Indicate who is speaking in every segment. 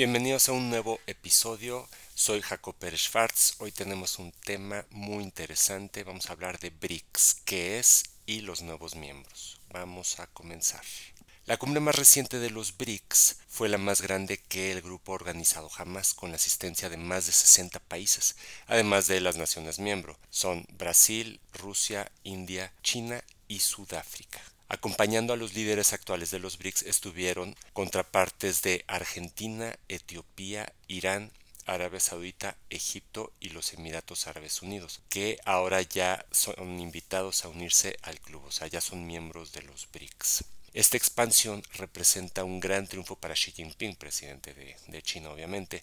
Speaker 1: Bienvenidos a un nuevo episodio. Soy Jacob Pérez Schwartz. Hoy tenemos un tema muy interesante. Vamos a hablar de BRICS, qué es y los nuevos miembros. Vamos a comenzar. La cumbre más reciente de los BRICS fue la más grande que el grupo ha organizado jamás, con la asistencia de más de 60 países, además de las naciones miembros. Son Brasil, Rusia, India, China y Sudáfrica. Acompañando a los líderes actuales de los BRICS estuvieron contrapartes de Argentina, Etiopía, Irán, Arabia Saudita, Egipto y los Emiratos Árabes Unidos, que ahora ya son invitados a unirse al club, o sea, ya son miembros de los BRICS. Esta expansión representa un gran triunfo para Xi Jinping, presidente de, China obviamente,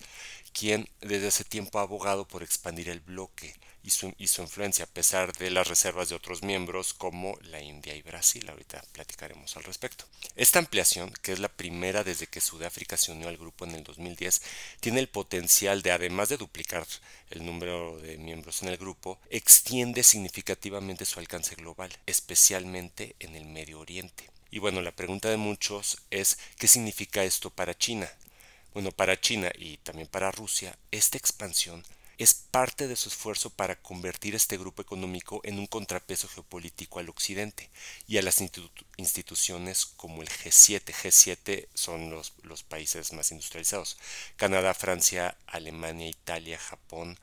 Speaker 1: quien desde hace tiempo ha abogado por expandir el bloque y su, y su, influencia a pesar de las reservas de otros miembros como la India y Brasil. Ahorita platicaremos al respecto. Esta ampliación, que es la primera desde que Sudáfrica se unió al grupo en el 2010, tiene el potencial de, además de duplicar el número de miembros en el grupo, extiende significativamente su alcance global, especialmente en el Medio Oriente. Y bueno, la pregunta de muchos es ¿qué significa esto para China? Bueno, para China y también para Rusia, esta expansión es parte de su esfuerzo para convertir este grupo económico en un contrapeso geopolítico al occidente y a las instituciones como el G7. G7 son los, los países más industrializados. Canadá, Francia, Alemania, Italia, Japón,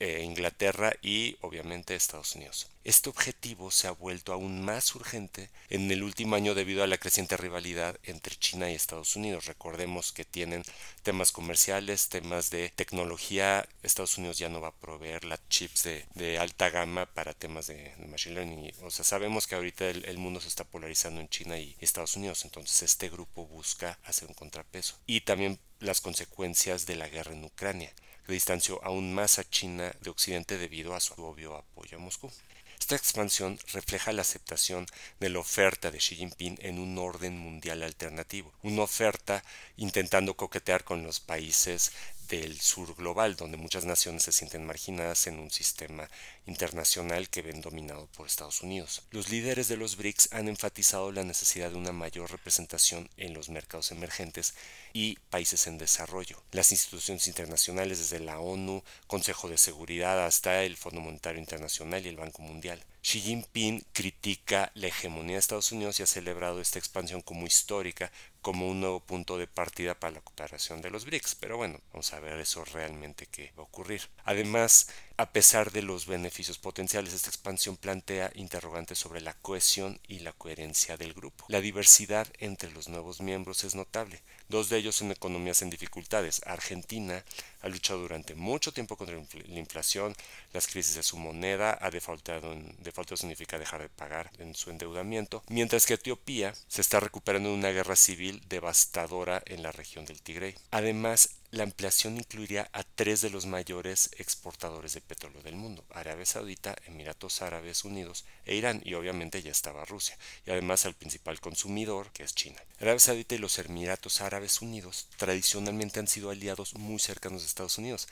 Speaker 1: eh, Inglaterra y obviamente Estados Unidos. Este objetivo se ha vuelto aún más urgente en el último año debido a la creciente rivalidad entre China y Estados Unidos. Recordemos que tienen temas comerciales, temas de tecnología. Estados Unidos ya no va a proveer las chips de, alta gama para temas de, machine learning. O sea, sabemos que ahorita el, el mundo se está polarizando en China y Estados Unidos. Entonces este grupo busca hacer un contrapeso. Y también las consecuencias de la guerra en Ucrania distanció aún más a China de Occidente debido a su obvio apoyo a Moscú. Esta expansión refleja la aceptación de la oferta de Xi Jinping en un orden mundial alternativo, una oferta intentando coquetear con los países del sur global, donde muchas naciones se sienten marginadas en un sistema internacional que ven dominado por Estados Unidos. Los líderes de los BRICS han enfatizado la necesidad de una mayor representación en los mercados emergentes y países en desarrollo. Las instituciones internacionales, desde la ONU, Consejo de Seguridad hasta el Fondo Monetario Internacional y el Banco Mundial. Xi Jinping critica la hegemonía de Estados Unidos y ha celebrado esta expansión como histórica, como un nuevo punto de partida para la cooperación de los BRICS. Pero bueno, vamos a ver eso realmente qué va a ocurrir. Además, a pesar de los beneficios potenciales, esta expansión plantea interrogantes sobre la cohesión y la coherencia del grupo. La diversidad entre los nuevos miembros es notable, dos de ellos en economías en dificultades. Argentina ha luchado durante mucho tiempo contra la inflación, las crisis de su moneda, ha defaultado en defaulto significa dejar de pagar en su endeudamiento, mientras que Etiopía se está recuperando de una guerra civil devastadora en la región del Tigray. Además, la ampliación incluiría a tres de los mayores exportadores de petróleo del mundo, Arabia Saudita, Emiratos Árabes Unidos e Irán, y obviamente ya estaba Rusia, y además al principal consumidor, que es China. Arabia Saudita y los Emiratos Árabes Unidos tradicionalmente han sido aliados muy cercanos de Estados Unidos.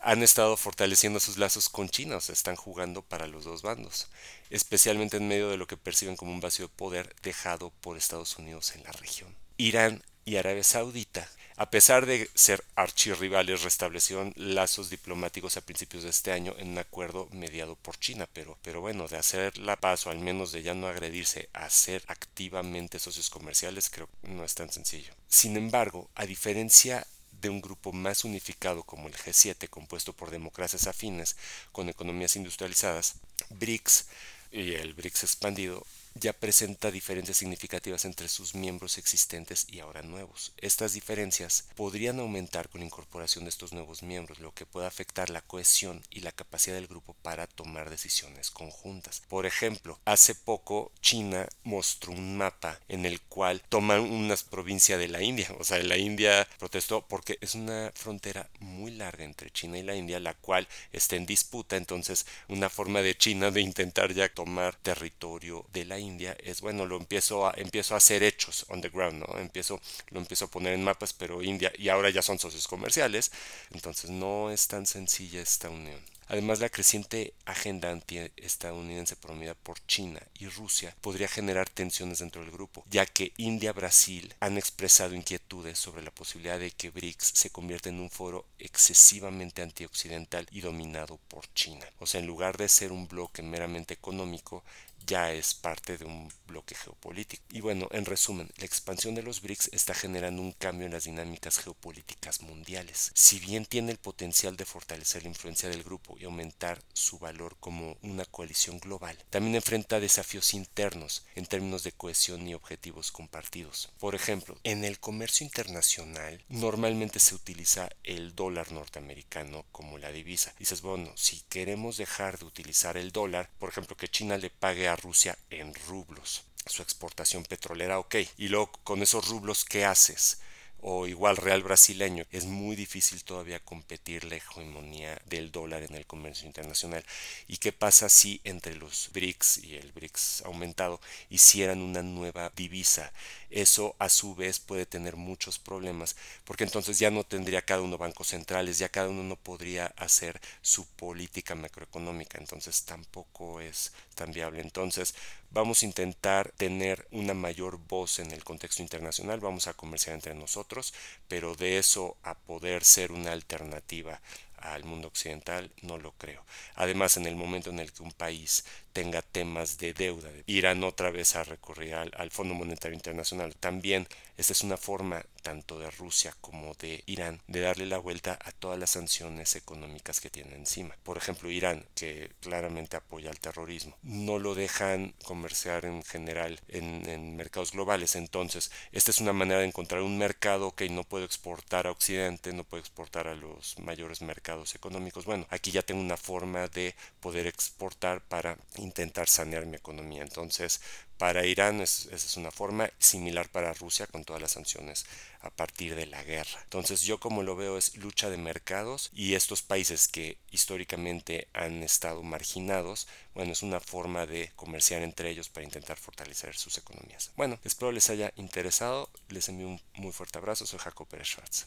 Speaker 1: Han estado fortaleciendo sus lazos con China, o sea, están jugando para los dos bandos, especialmente en medio de lo que perciben como un vacío de poder dejado por Estados Unidos en la región. Irán y Arabia Saudita a pesar de ser archirrivales, restablecieron lazos diplomáticos a principios de este año en un acuerdo mediado por China, pero, pero bueno, de hacer la paz o al menos de ya no agredirse a ser activamente socios comerciales, creo que no es tan sencillo. Sin embargo, a diferencia de un grupo más unificado como el G7, compuesto por democracias afines con economías industrializadas, BRICS y el BRICS expandido ya presenta diferencias significativas entre sus miembros existentes y ahora nuevos. Estas diferencias podrían aumentar con incorporación de estos nuevos miembros, lo que puede afectar la cohesión y la capacidad del grupo para tomar decisiones conjuntas. Por ejemplo, hace poco China mostró un mapa en el cual toman una provincia de la India, o sea, la India protestó porque es una frontera muy larga entre China y la India, la cual está en disputa, entonces una forma de China de intentar ya tomar territorio de la India India es bueno lo empiezo a empiezo a hacer hechos on the ground no empiezo lo empiezo a poner en mapas pero India y ahora ya son socios comerciales entonces no es tan sencilla esta unión Además, la creciente agenda antiestadounidense promovida por China y Rusia podría generar tensiones dentro del grupo, ya que India y Brasil han expresado inquietudes sobre la posibilidad de que BRICS se convierta en un foro excesivamente antioccidental y dominado por China. O sea, en lugar de ser un bloque meramente económico, ya es parte de un bloque geopolítico. Y bueno, en resumen, la expansión de los BRICS está generando un cambio en las dinámicas geopolíticas mundiales. Si bien tiene el potencial de fortalecer la influencia del grupo y aumentar su valor como una coalición global, también enfrenta desafíos internos en términos de cohesión y objetivos compartidos. Por ejemplo, en el comercio internacional normalmente se utiliza el dólar norteamericano como la divisa. Dices, bueno, si queremos dejar de utilizar el dólar, por ejemplo, que China le pague a Rusia en rublos su exportación petrolera, ok. Y luego con esos rublos, ¿qué haces? o igual real brasileño, es muy difícil todavía competir la hegemonía del dólar en el comercio internacional. ¿Y qué pasa si entre los BRICS y el BRICS aumentado hicieran una nueva divisa? Eso a su vez puede tener muchos problemas porque entonces ya no tendría cada uno bancos centrales, ya cada uno no podría hacer su política macroeconómica, entonces tampoco es tan viable. Entonces vamos a intentar tener una mayor voz en el contexto internacional, vamos a comerciar entre nosotros, pero de eso a poder ser una alternativa al mundo occidental no lo creo. Además, en el momento en el que un país tenga temas de deuda, irán otra vez a recurrir al, al, Fondo Monetario Internacional. También esta es una forma tanto de Rusia como de Irán de darle la vuelta a todas las sanciones económicas que tienen encima. Por ejemplo, Irán, que claramente apoya el terrorismo, no lo dejan comerciar en general en, en mercados globales. Entonces, esta es una manera de encontrar un mercado que no puede exportar a Occidente, no puede exportar a los mayores mercados económicos. Bueno, aquí ya tengo una forma de poder exportar para intentar sanear mi economía. Entonces, para Irán es, esa es una forma similar para Rusia con todas las sanciones a partir de la guerra. Entonces yo como lo veo es lucha de mercados y estos países que históricamente han estado marginados, bueno, es una forma de comerciar entre ellos para intentar fortalecer sus economías. Bueno, espero les haya interesado, les envío un muy fuerte abrazo, soy Jacob Pérez Schwartz.